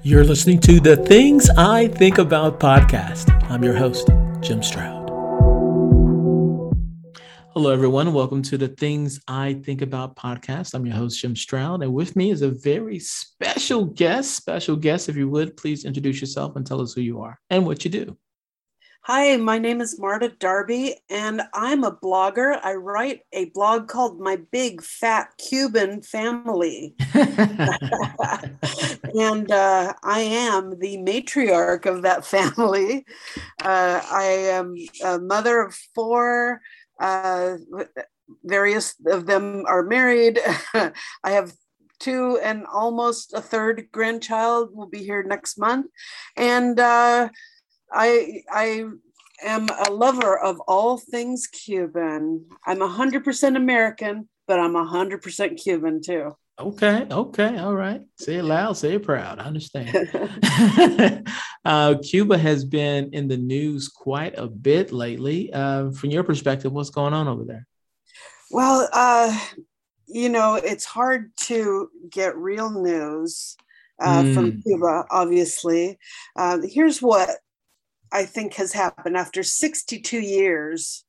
You're listening to the Things I Think About podcast. I'm your host, Jim Stroud. Hello, everyone. Welcome to the Things I Think About podcast. I'm your host, Jim Stroud, and with me is a very special guest. Special guest, if you would, please introduce yourself and tell us who you are and what you do. Hi, my name is Marta Darby, and I'm a blogger. I write a blog called My Big Fat Cuban Family. and uh, I am the matriarch of that family. Uh, I am a mother of four. Uh, various of them are married. I have two and almost a third grandchild will be here next month. And uh, I I am a lover of all things Cuban. I'm 100% American, but I'm 100% Cuban too. Okay, okay, all right. Say it loud, say it proud. I understand. uh, Cuba has been in the news quite a bit lately. Uh, from your perspective, what's going on over there? Well, uh, you know, it's hard to get real news uh, mm. from Cuba, obviously. Uh, here's what I think has happened after 62 years.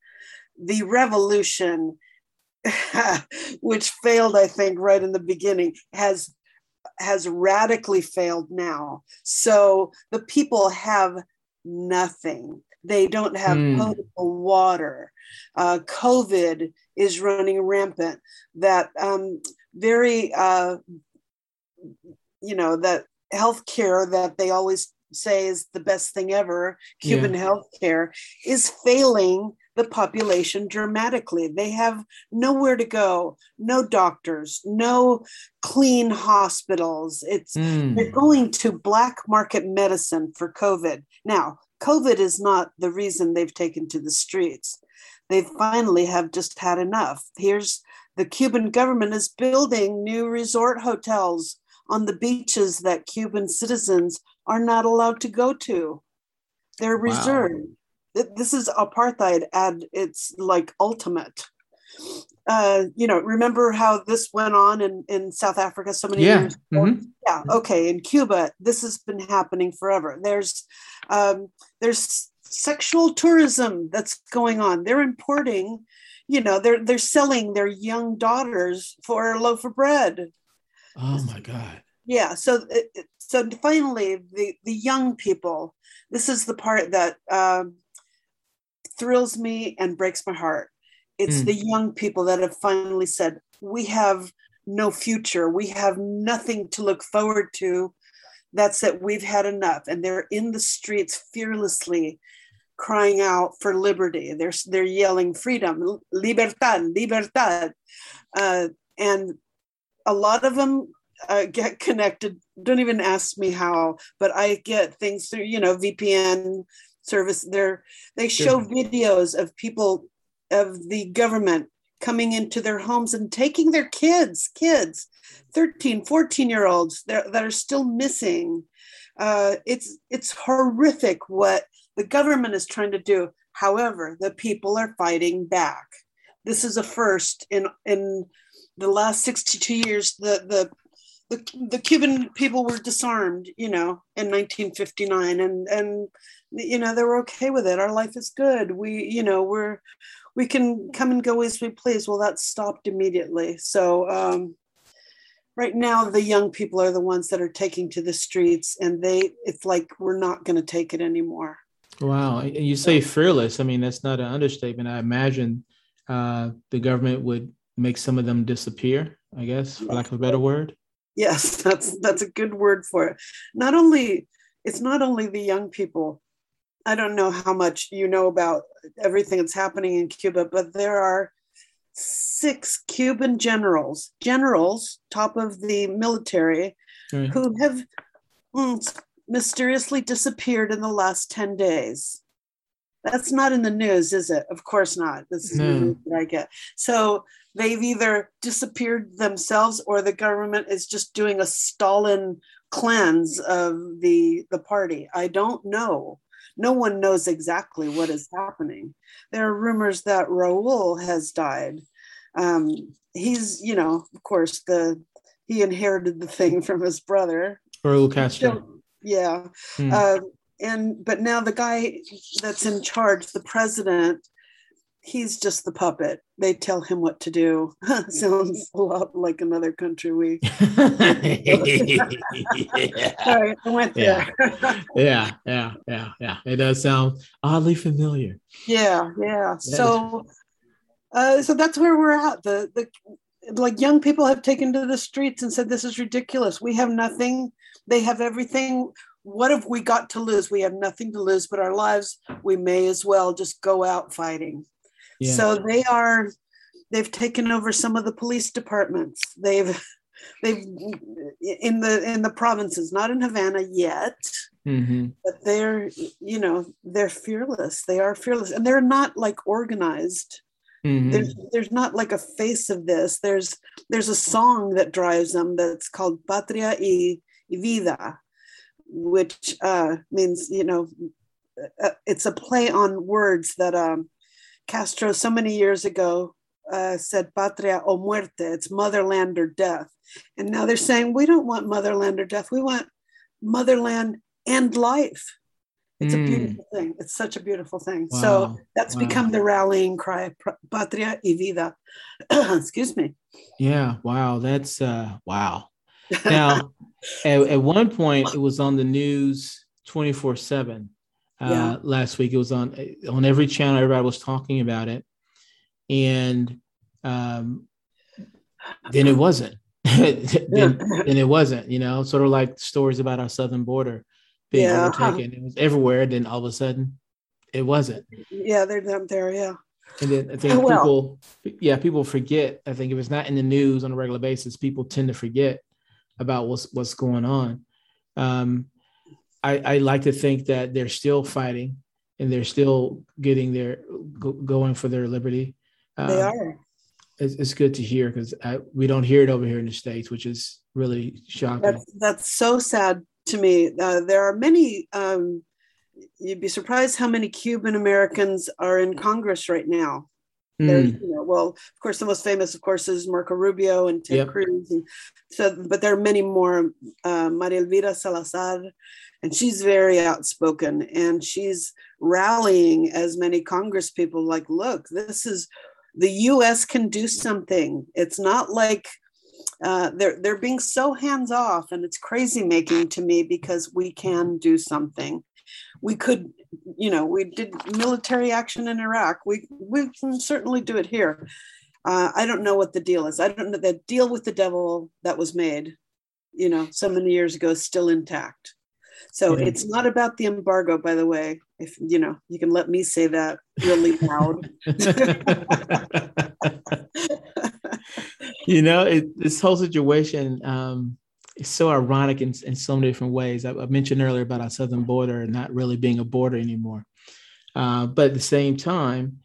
The revolution, which failed, I think, right in the beginning, has has radically failed now. So the people have nothing. They don't have mm. potable water. Uh, COVID is running rampant. That um, very, uh, you know, that healthcare that they always say is the best thing ever, Cuban yeah. healthcare, is failing the population dramatically. They have nowhere to go, no doctors, no clean hospitals. It's mm. they're going to black market medicine for COVID. Now, COVID is not the reason they've taken to the streets. They finally have just had enough. Here's the Cuban government is building new resort hotels on the beaches that Cuban citizens are not allowed to go to. They're reserved. Wow. This is apartheid and it's like ultimate. Uh, you know, remember how this went on in, in South Africa so many yeah. years Mm-hmm. Yeah, okay. In Cuba, this has been happening forever. There's um, there's sexual tourism that's going on. They're importing, you know, they're they're selling their young daughters for a loaf of bread. Oh my God. Yeah. So it, so finally, the the young people. This is the part that um, thrills me and breaks my heart. It's mm. the young people that have finally said, "We have no future. We have nothing to look forward to." That's it. We've had enough, and they're in the streets fearlessly, crying out for liberty. They're they're yelling freedom, libertad, libertad, uh, and a lot of them uh, get connected. Don't even ask me how, but I get things through, you know, VPN service. They're, they show videos of people of the government coming into their homes and taking their kids, kids, 13, 14 year olds that, that are still missing. Uh, it's, it's horrific what the government is trying to do. However, the people are fighting back. This is a first in, in the last 62 years. The, the the, the Cuban people were disarmed, you know, in 1959, and and you know they were okay with it. Our life is good. We, you know, we're we can come and go as we please. Well, that stopped immediately. So um, right now, the young people are the ones that are taking to the streets, and they it's like we're not going to take it anymore. Wow, you say fearless. I mean, that's not an understatement. I imagine uh, the government would make some of them disappear. I guess, for lack of a better word. Yes, that's that's a good word for it. Not only it's not only the young people. I don't know how much you know about everything that's happening in Cuba, but there are six Cuban generals, generals, top of the military, right. who have mm, mysteriously disappeared in the last 10 days. That's not in the news, is it? Of course not. This is no. the news that I get. So they've either disappeared themselves or the government is just doing a Stalin cleanse of the the party. I don't know. No one knows exactly what is happening. There are rumors that Raul has died. Um, he's, you know, of course, the he inherited the thing from his brother. Raul Castro. Yeah. Mm. Uh, and but now the guy that's in charge, the president, he's just the puppet. They tell him what to do. Sounds a lot like another country we. yeah. Sorry, I went there. Yeah. yeah, yeah, yeah, yeah. It does sound oddly familiar. Yeah, yeah. So, uh, so that's where we're at. The the like young people have taken to the streets and said, "This is ridiculous. We have nothing. They have everything." What have we got to lose? We have nothing to lose but our lives. We may as well just go out fighting. Yeah. So they are they've taken over some of the police departments. They've they've in the in the provinces, not in Havana yet. Mm-hmm. But they're, you know, they're fearless. They are fearless, and they're not like organized. Mm-hmm. There's, there's not like a face of this. There's there's a song that drives them that's called Patria y, y Vida, which uh, means you know, uh, it's a play on words that um, Castro so many years ago uh, said patria o muerte, it's motherland or death. And now they're saying we don't want motherland or death, we want motherland and life. It's mm. a beautiful thing. It's such a beautiful thing. Wow. So that's wow. become the rallying cry, patria y vida. Excuse me. Yeah. Wow. That's uh wow. Now, at, at one point, it was on the news 24 7 yeah. Uh, last week. It was on on every channel. Everybody was talking about it, and um, then it wasn't. then, then, it wasn't. You know, sort of like stories about our southern border being yeah. overtaken. It was everywhere. Then all of a sudden, it wasn't. Yeah, they're them there. Yeah. And then I think well, people, yeah, people forget. I think if it's not in the news on a regular basis, people tend to forget about what's what's going on. Um, I, I like to think that they're still fighting and they're still getting their go, going for their liberty. Um, they are. It's, it's good to hear because we don't hear it over here in the states, which is really shocking. That's, that's so sad to me. Uh, there are many. Um, you'd be surprised how many Cuban Americans are in Congress right now. Mm. You know, well, of course, the most famous, of course, is Marco Rubio and Ted yep. Cruz, and so. But there are many more. Uh, Maria Elvira Salazar, and she's very outspoken and she's rallying as many congress people like look this is the us can do something it's not like uh, they're they're being so hands off and it's crazy making to me because we can do something we could you know we did military action in iraq we we can certainly do it here uh, i don't know what the deal is i don't know the deal with the devil that was made you know so many years ago is still intact so yeah. it's not about the embargo, by the way. If you know, you can let me say that really loud. you know, it, this whole situation um, is so ironic in, in so many different ways. I, I, mentioned earlier about our southern border not really being a border anymore, uh, but at the same time.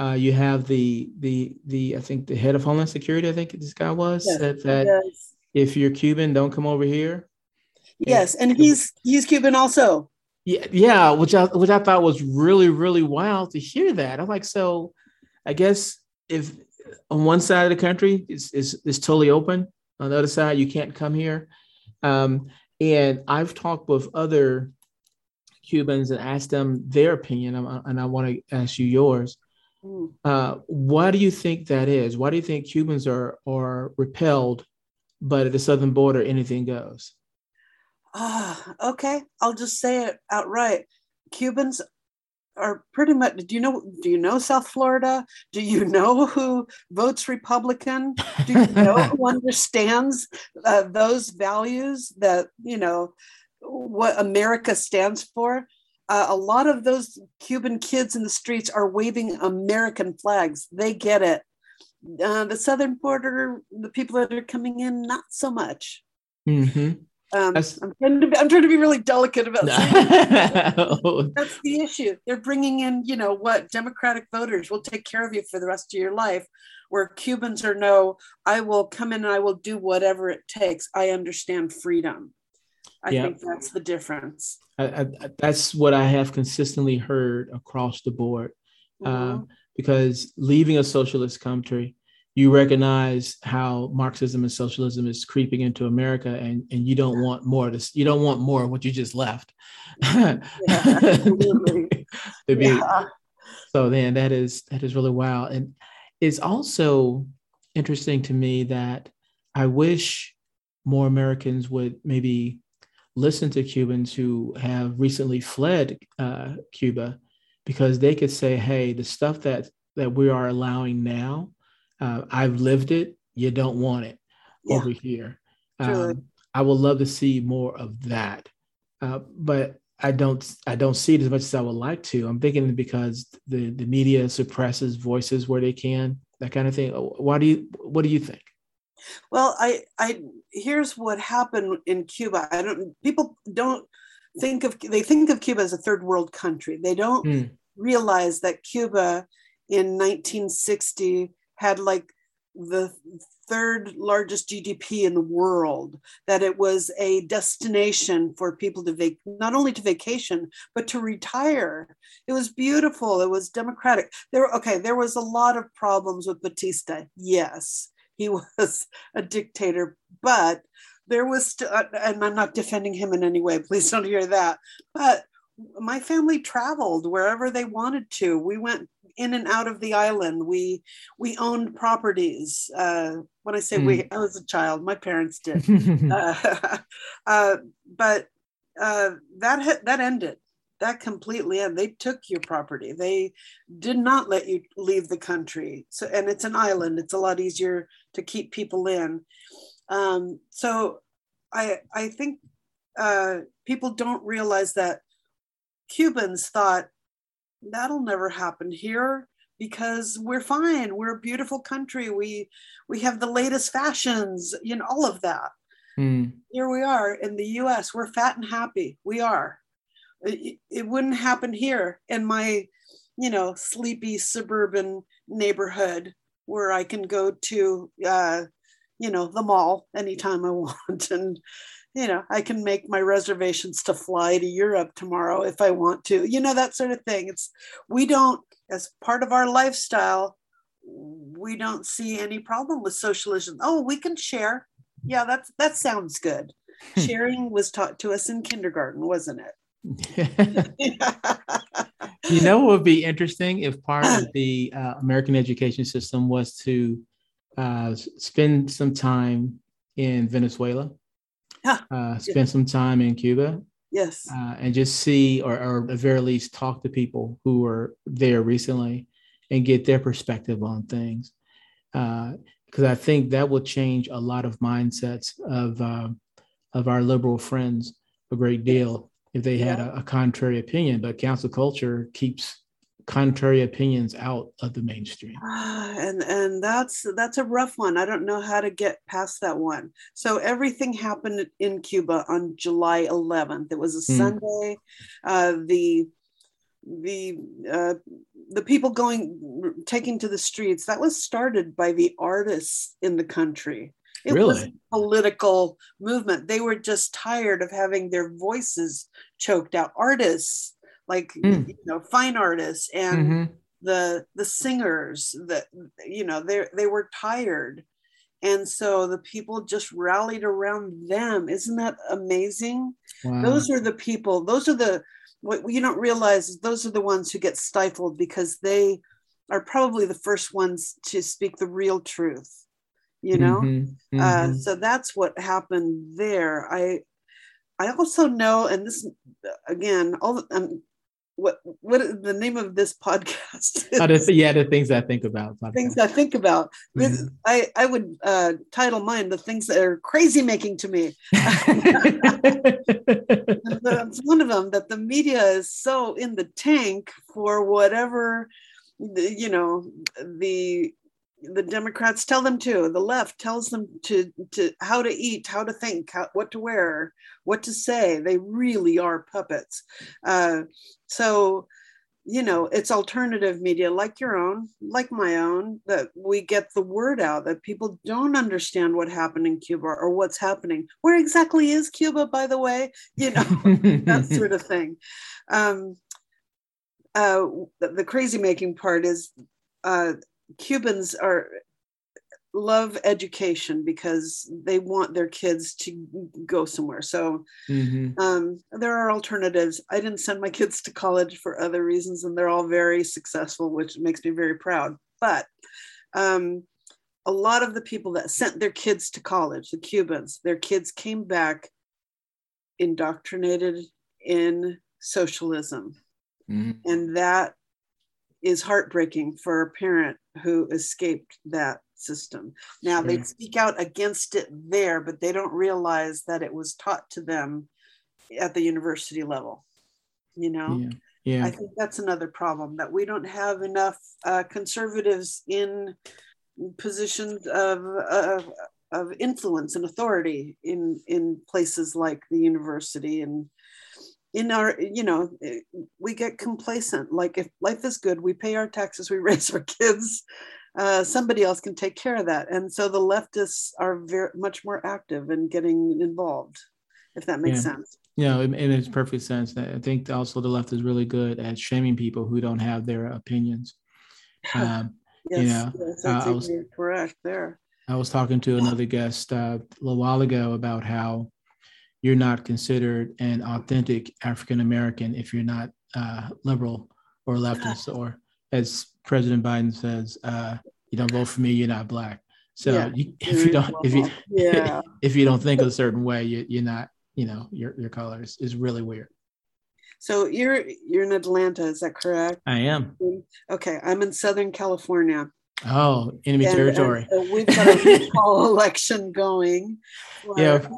Uh, you have the the the I think the head of Homeland Security I think this guy was yes, said that yes. if you're Cuban, don't come over here. Yes, and he's he's Cuban also. Yeah, yeah, which I which I thought was really really wild to hear that. I'm like, so I guess if on one side of the country is is is totally open, on the other side you can't come here. Um, and I've talked with other Cubans and asked them their opinion, and I want to ask you yours. Mm. Uh, why do you think that is? Why do you think Cubans are are repelled, but at the southern border anything goes? Ah, okay. I'll just say it outright. Cubans are pretty much do you know do you know South Florida? Do you know who votes Republican? Do you know who understands uh, those values that you know what America stands for? Uh, a lot of those Cuban kids in the streets are waving American flags. They get it. Uh, the southern border, the people that are coming in, not so much. Mm-hmm. Um, I'm, trying to be, I'm trying to be really delicate about that. That's the issue. They're bringing in, you know, what Democratic voters will take care of you for the rest of your life, where Cubans are no, I will come in and I will do whatever it takes. I understand freedom. I yeah. think that's the difference. I, I, that's what I have consistently heard across the board. Mm-hmm. Uh, because leaving a socialist country, you recognize how Marxism and socialism is creeping into America, and and you don't want more. To, you don't want more of what you just left. yeah, be, yeah. So then that is that is really wild, and it's also interesting to me that I wish more Americans would maybe listen to Cubans who have recently fled uh, Cuba because they could say, hey, the stuff that that we are allowing now, uh, I've lived it. You don't want it yeah. over here. Um, I would love to see more of that, uh, but I don't. I don't see it as much as I would like to. I'm thinking because the the media suppresses voices where they can, that kind of thing. Why do you? What do you think? Well, I, I here's what happened in Cuba. I don't. People don't think of. They think of Cuba as a third world country. They don't mm. realize that Cuba in 1960 had like the third largest GDP in the world, that it was a destination for people to vac- not only to vacation, but to retire. It was beautiful. It was democratic. There, okay, there was a lot of problems with Batista. Yes, he was a dictator, but there was, st- uh, and I'm not defending him in any way. Please don't hear that. But my family traveled wherever they wanted to. We went in and out of the island. We we owned properties. Uh, when I say mm. we, I was a child. My parents did. uh, uh, but uh, that that ended. That completely ended. They took your property. They did not let you leave the country. So, and it's an island. It's a lot easier to keep people in. Um, so, I I think uh, people don't realize that Cubans thought that'll never happen here because we're fine. We're a beautiful country. We we have the latest fashions, you know, all of that. Mm. Here we are in the US. We're fat and happy. We are. It, it wouldn't happen here in my, you know, sleepy suburban neighborhood where I can go to uh, you know, the mall anytime I want and you know, I can make my reservations to fly to Europe tomorrow if I want to, you know, that sort of thing. It's, we don't, as part of our lifestyle, we don't see any problem with socialism. Oh, we can share. Yeah, that's, that sounds good. Hmm. Sharing was taught to us in kindergarten, wasn't it? you know what would be interesting if part of the uh, American education system was to uh, spend some time in Venezuela uh, spend yes. some time in Cuba. Yes. Uh, and just see, or, or at the very least, talk to people who were there recently and get their perspective on things. Because uh, I think that will change a lot of mindsets of, uh, of our liberal friends a great deal if they had yeah. a, a contrary opinion. But cancel culture keeps contrary opinions out of the mainstream. And and that's that's a rough one. I don't know how to get past that one. So everything happened in cuba on july 11th it was a mm. sunday uh, the the uh, the people going taking to the streets. That was started by the artists in the country. It really? was a political movement. They were just tired of having their voices choked out. Artists like mm. you know fine artists and mm-hmm. the the singers that you know they they were tired and so the people just rallied around them isn't that amazing wow. those are the people those are the what you don't realize is those are the ones who get stifled because they are probably the first ones to speak the real truth you know mm-hmm. Uh, mm-hmm. Uh, so that's what happened there i i also know and this again all um, what what is the name of this podcast? Yeah, the things I think about. Podcast. Things I think about. Mm-hmm. I I would uh, title mine the things that are crazy making to me. That's one of them that the media is so in the tank for whatever you know the the Democrats tell them to. The left tells them to to how to eat, how to think, how, what to wear, what to say. They really are puppets. Uh, so, you know, it's alternative media like your own, like my own, that we get the word out that people don't understand what happened in Cuba or what's happening. Where exactly is Cuba, by the way? You know, that sort of thing. Um, uh, the, crazy making part is. Uh, Cubans are love education because they want their kids to go somewhere. So mm-hmm. um, there are alternatives. I didn't send my kids to college for other reasons, and they're all very successful, which makes me very proud. But um, a lot of the people that sent their kids to college, the Cubans, their kids came back indoctrinated in socialism. Mm-hmm. And that is heartbreaking for a parent who escaped that system. Now they speak out against it there, but they don't realize that it was taught to them at the university level. You know, yeah. yeah. I think that's another problem that we don't have enough uh, conservatives in positions of, of of influence and authority in in places like the university and in our you know we get complacent like if life is good we pay our taxes we raise our kids uh, somebody else can take care of that. And so the leftists are very much more active in getting involved if that makes yeah. sense. Yeah it, it makes perfect sense. I think also the left is really good at shaming people who don't have their opinions. Um, yes, you know, yes, that's uh, was, correct there. I was talking to another guest uh, a little while ago about how you're not considered an authentic African American if you're not uh, liberal or leftist, or as President Biden says, uh, you don't vote for me, you're not black. So yeah. you, if you don't, if you, yeah. if you don't think a certain way, you, are not, you know, your your colors is really weird. So you're you're in Atlanta, is that correct? I am. Okay, I'm in Southern California. Oh, enemy and, territory. And, uh, we've got a recall election going. Where, yeah,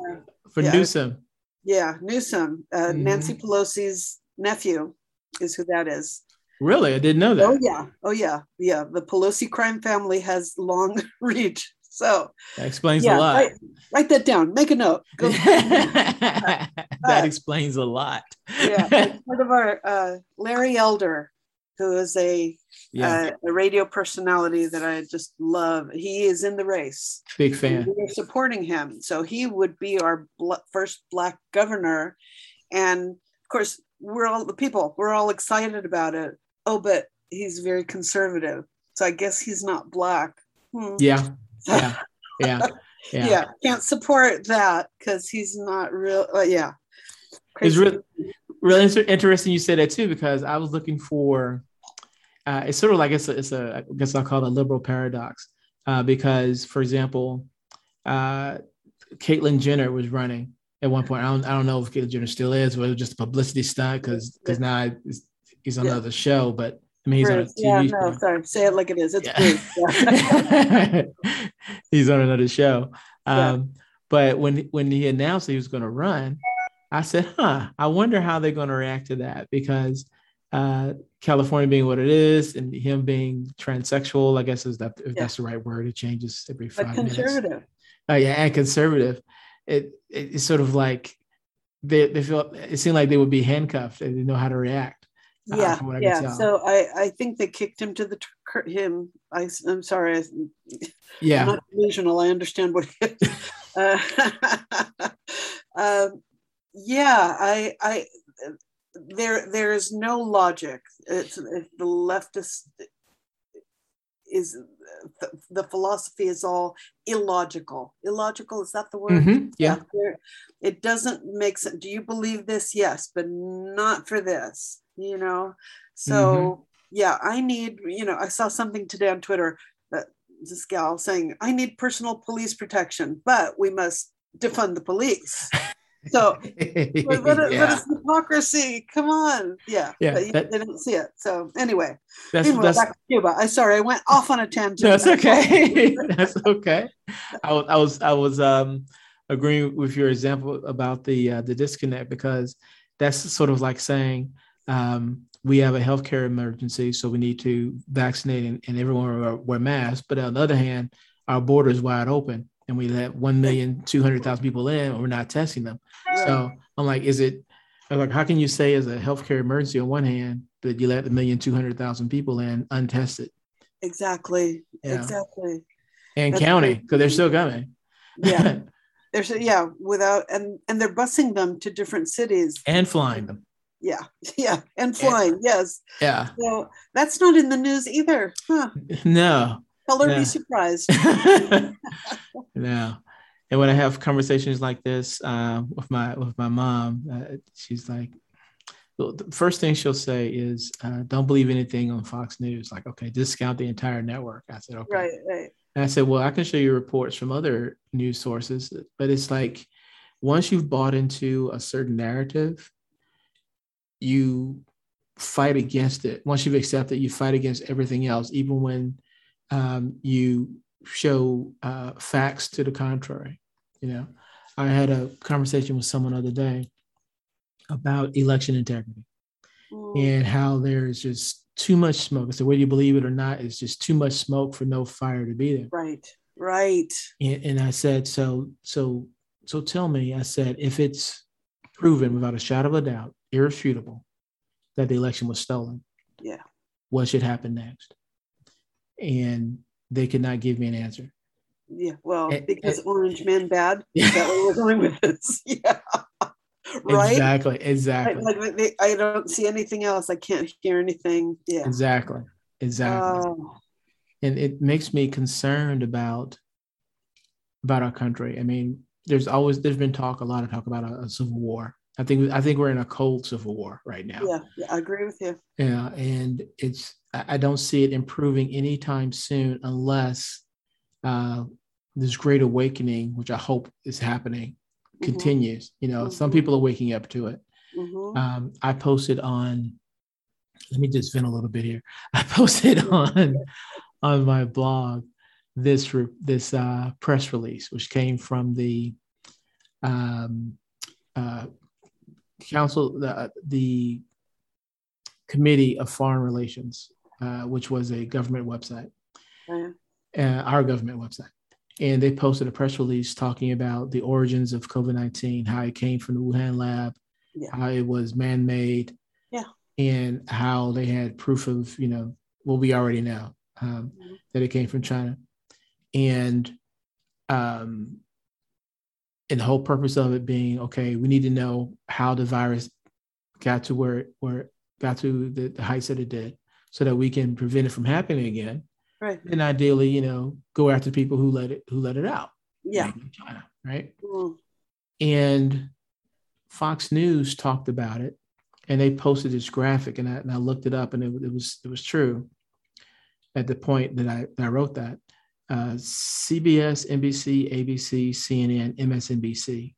for yeah. Newsom. Yeah, Newsom, uh, mm-hmm. Nancy Pelosi's nephew is who that is. Really? I didn't know that. Oh, yeah. Oh, yeah. Yeah. The Pelosi crime family has long reach. So that explains yeah, a lot. Write, write, that down. Make a note. that uh, explains a lot. yeah. Part of our uh, Larry Elder, who is a yeah. uh, a radio personality that I just love. He is in the race. Big fan. We're supporting him. So he would be our bl- first Black governor. And of course, we're all the people, we're all excited about it. Oh, but he's very conservative. So I guess he's not Black. Hmm. Yeah. Yeah. Yeah. Yeah. yeah. Can't support that because he's not real. Uh, yeah. Crazy. It's really, really interesting you said that too, because I was looking for uh, it's sort of like it's a, it's a I guess I'll call it a liberal paradox uh, because, for example, uh, Caitlyn Jenner was running at one point. I don't I don't know if Caitlyn Jenner still is, but it was just a publicity stunt because because now he's on yeah. another show, but. I mean, he's Bruce. on a TV. Yeah, no, sorry. Say it like it is. It's yeah. he's on another show. Um, yeah. But when when he announced he was going to run, I said, "Huh, I wonder how they're going to react to that because uh, California being what it is, and him being transsexual, I guess is that if yeah. that's the right word. It changes every five but conservative. minutes. Uh, yeah, and conservative. It, it, it's sort of like they they feel it seemed like they would be handcuffed. And they didn't know how to react. Yeah, uh, yeah. So I I think they kicked him to the him. I I'm sorry. I, yeah, I'm not delusional. I understand what. uh, um, yeah, I I there there is no logic. It's, the leftist is the, the, philosophy is all illogical. Illogical is that the word? Mm-hmm. Yeah. It doesn't make sense. Do you believe this? Yes, but not for this. You know. So mm-hmm. yeah, I need. You know, I saw something today on Twitter that this gal saying I need personal police protection, but we must defund the police. So, but, but, yeah. but, it's hypocrisy. Come on, yeah. Yeah, but that, they didn't see it. So anyway, that's, anyway, that's, back to Cuba. I sorry, I went off on a tangent. That's okay. that's okay. I, I was I was um agreeing with your example about the uh, the disconnect because that's sort of like saying um, we have a healthcare emergency, so we need to vaccinate and, and everyone wear, wear masks. But on the other hand, our border is wide open and we let 1,200,000 people in and we're not testing them. So I'm like, is it like, how can you say as a healthcare emergency on one hand, that you let the million, 200,000 people in untested? Exactly. Yeah. Exactly. And That's counting because they're still coming. Yeah. There's yeah, without and and they're busing them to different cities and flying them. Yeah, yeah, and flying. yes. Yeah. So that's not in the news either. Huh. No, Her yeah. be surprised. no. And when I have conversations like this uh, with my with my mom, uh, she's like, the first thing she'll say is, uh, "Don't believe anything on Fox News." Like, okay, discount the entire network. I said, okay. Right, right. And I said, well, I can show you reports from other news sources, but it's like once you've bought into a certain narrative, you fight against it. Once you've accepted, you fight against everything else, even when um, you show uh, facts to the contrary. You know, I had a conversation with someone the other day about election integrity mm. and how there's just too much smoke. I said, whether you believe it or not, it's just too much smoke for no fire to be there. Right, right. And, and I said, so, so, so tell me, I said, if it's proven without a shadow of a doubt, irrefutable, that the election was stolen. Yeah. What should happen next? And they could not give me an answer. Yeah, well, and, because and, Orange Man bad. Yeah. That we're going with this. Yeah. right. Exactly. Exactly. Like, like they, I don't see anything else. I can't hear anything. Yeah. Exactly. Exactly. Uh, and it makes me concerned about about our country. I mean, there's always there's been talk a lot of talk about a, a civil war I think I think we're in a cold civil war right now. Yeah, yeah, I agree with you. Yeah, and it's I don't see it improving anytime soon unless uh, this great awakening, which I hope is happening, mm-hmm. continues. You know, mm-hmm. some people are waking up to it. Mm-hmm. Um, I posted on. Let me just vent a little bit here. I posted on on my blog this this uh, press release, which came from the um, uh, council the, the committee of foreign relations uh, which was a government website uh, our government website and they posted a press release talking about the origins of covid-19 how it came from the wuhan lab yeah. how it was man-made yeah. and how they had proof of you know what we already know um, mm-hmm. that it came from china and um, and the whole purpose of it being okay we need to know how the virus got to where where it got to the, the heights that it did so that we can prevent it from happening again right and ideally you know go after people who let it who let it out yeah china right mm. and fox news talked about it and they posted this graphic and I, and I looked it up and it, it was it was true at the point that I, that I wrote that uh, CBS, NBC, ABC, CNN, MSNBC,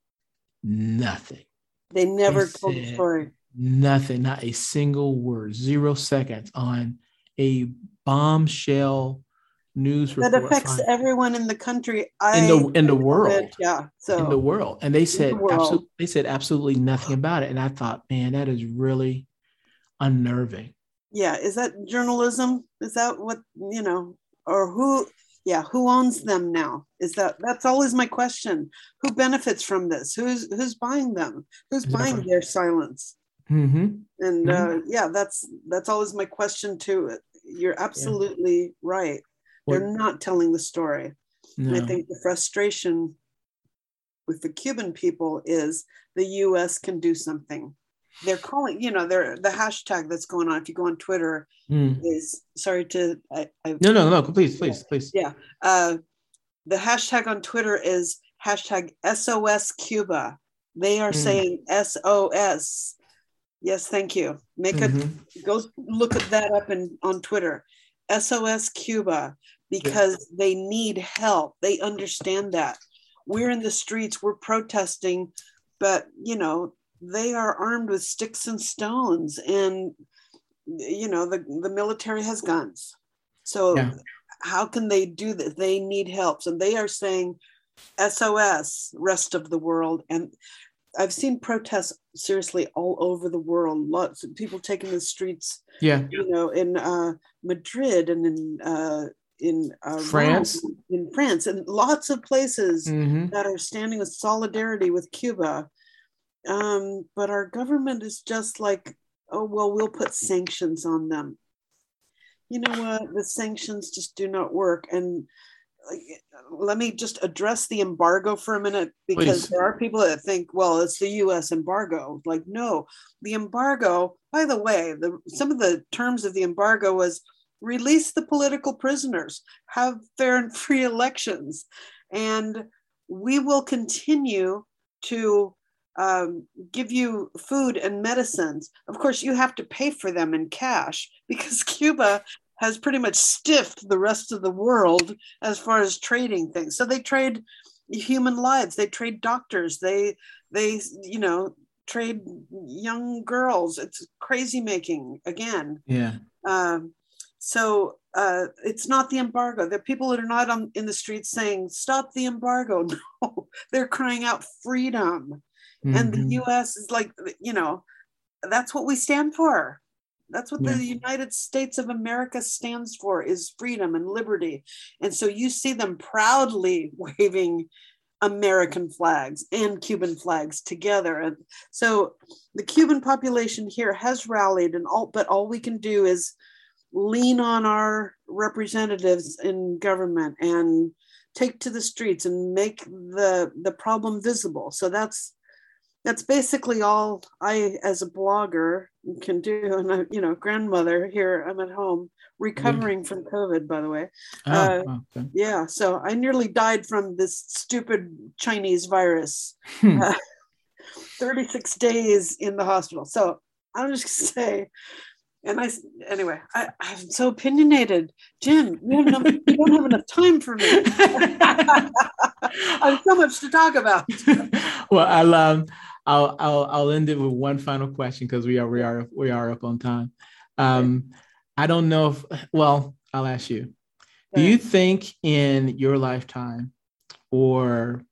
nothing. They never they told the story. Nothing, not a single word, zero seconds on a bombshell news that affects everyone in the country. I, in the in the world, yeah. So in the world, and they said the absolutely, they said absolutely nothing about it, and I thought, man, that is really unnerving. Yeah, is that journalism? Is that what you know, or who? yeah who owns them now is that that's always my question who benefits from this who's who's buying them who's buying their silence mm-hmm. and mm-hmm. Uh, yeah that's that's always my question too you're absolutely yeah. right they're not telling the story no. i think the frustration with the cuban people is the us can do something they're calling you know they're the hashtag that's going on if you go on twitter mm. is sorry to I, I, no no no please please please yeah uh, the hashtag on twitter is hashtag sos cuba they are mm. saying sos yes thank you. Make mm-hmm. a go look at that up in on twitter. Sos cuba because yeah. they need help. They understand that. We're in the streets we're protesting but you know they are armed with sticks and stones and you know the, the military has guns. So yeah. how can they do that? They need help. So they are saying sos rest of the world and i've seen protests seriously all over the world lots of people taking the streets yeah you know in uh, madrid and in uh, in uh, France, Rome, in France, and lots of places mm-hmm. that are standing with solidarity with Cuba um, but our government is just like, oh, well, we'll put sanctions on them. You know what? The sanctions just do not work. And let me just address the embargo for a minute because Please. there are people that think, well, it's the US embargo. Like, no, the embargo, by the way, the, some of the terms of the embargo was release the political prisoners, have fair and free elections, and we will continue to um, give you food and medicines. Of course, you have to pay for them in cash because Cuba has pretty much stiffed the rest of the world as far as trading things. So they trade human lives, they trade doctors, they they you know trade young girls. It's crazy making again. Yeah. Um, so uh, it's not the embargo. The people that are not on in the streets saying stop the embargo. No, they're crying out freedom. Mm-hmm. And the mm-hmm. U.S. is like, you know, that's what we stand for. That's what yeah. the United States of America stands for is freedom and liberty. And so you see them proudly waving American flags and Cuban flags together. And so the Cuban population here has rallied and all but all we can do is lean on our representatives in government and take to the streets and make the the problem visible. So that's that's basically all I, as a blogger, can do. And I, you know, grandmother here, I'm at home recovering from COVID, by the way. Oh, uh, okay. Yeah, so I nearly died from this stupid Chinese virus. Hmm. Uh, 36 days in the hospital. So I'm just gonna say, and I anyway, I, I'm so opinionated. Jim, you, have you don't have enough time for me. I have so much to talk about. well, I love. I'll I'll I'll end it with one final question because we are we are we are up on time. Um, I don't know if well, I'll ask you. Do you think in your lifetime or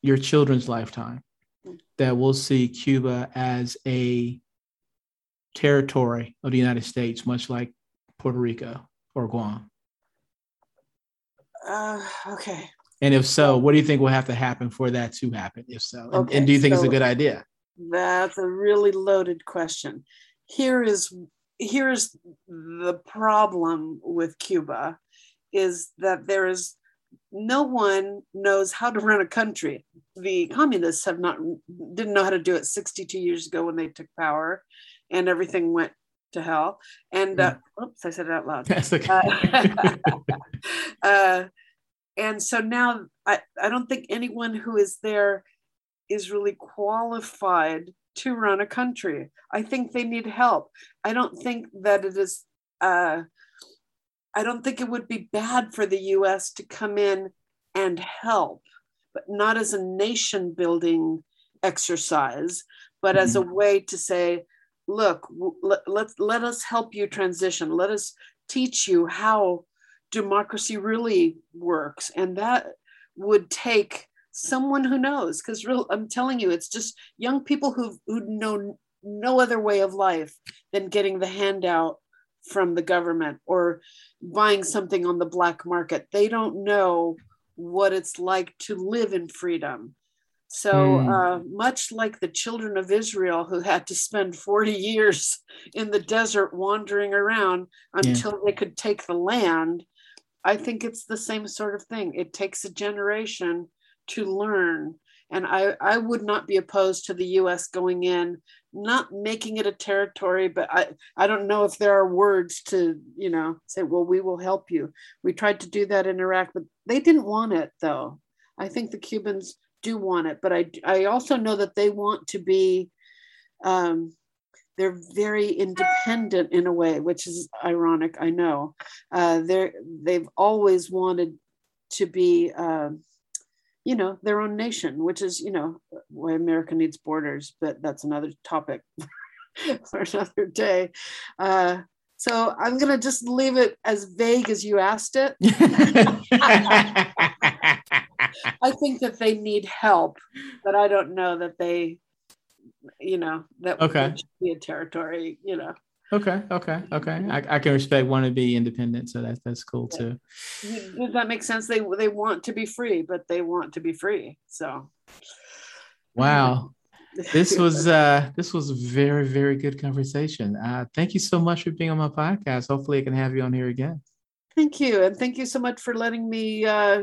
your children's lifetime that we'll see Cuba as a territory of the United States, much like Puerto Rico or Guam? Uh, okay. And if so, what do you think will have to happen for that to happen? If so, and, okay, and do you think so it's a good idea? That's a really loaded question. Here is here is the problem with Cuba, is that there is no one knows how to run a country. The communists have not didn't know how to do it 62 years ago when they took power, and everything went to hell. And uh, hmm. oops, I said it out loud. That's okay. uh, uh, and so now I, I don't think anyone who is there is really qualified to run a country. I think they need help. I don't think that it is, uh, I don't think it would be bad for the US to come in and help, but not as a nation building exercise, but mm-hmm. as a mm-hmm. way to say, look, let, let, let us help you transition. Let us teach you how democracy really works. And that would take someone who knows, because real I'm telling you, it's just young people who who know no other way of life than getting the handout from the government or buying something on the black market. They don't know what it's like to live in freedom. So, mm. uh, much like the children of Israel who had to spend 40 years in the desert wandering around until yeah. they could take the land, I think it's the same sort of thing. It takes a generation to learn. And I, I would not be opposed to the US going in, not making it a territory, but I, I don't know if there are words to, you know, say, well, we will help you. We tried to do that in Iraq, but they didn't want it though. I think the Cubans do want it, but I, I also know that they want to be um, they're very independent in a way, which is ironic. I know uh, they're they've always wanted to be, uh, you know, their own nation, which is you know why America needs borders, but that's another topic for another day. Uh, so I'm gonna just leave it as vague as you asked it. I think that they need help, but I don't know that they you know, that okay. would be a territory, you know. Okay, okay, okay. I, I can respect want to be independent, so that's that's cool yeah. too. Does that make sense? They they want to be free, but they want to be free. So wow. this was uh this was a very, very good conversation. Uh thank you so much for being on my podcast. Hopefully I can have you on here again. Thank you. And thank you so much for letting me uh,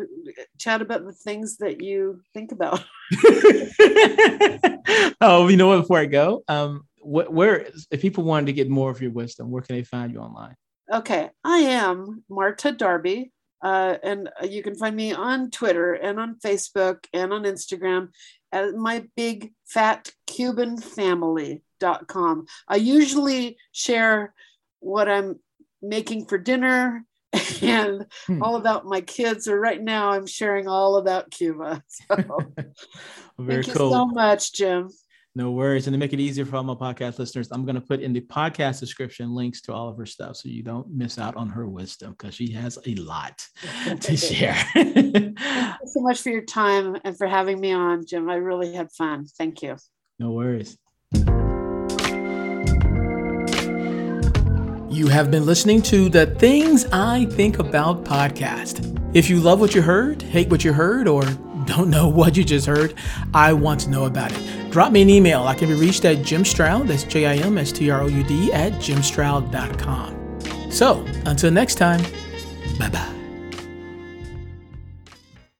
chat about the things that you think about. oh, you know what? Before I go, um, wh- where, if people wanted to get more of your wisdom, where can they find you online? Okay, I am Marta Darby, uh, and you can find me on Twitter and on Facebook and on Instagram at my big fat Cuban family.com. I usually share what I'm making for dinner and hmm. all about my kids. Or right now, I'm sharing all about Cuba. So Very thank cool. you so much, Jim. No worries. And to make it easier for all my podcast listeners, I'm going to put in the podcast description links to all of her stuff so you don't miss out on her wisdom because she has a lot to share. Thank you so much for your time and for having me on, Jim. I really had fun. Thank you. No worries. You have been listening to the Things I Think About podcast. If you love what you heard, hate what you heard, or don't know what you just heard, I want to know about it. Drop me an email. I can be reached at Jim Stroud, that's J I M S T R O U D, at jimstroud.com. So until next time, bye bye.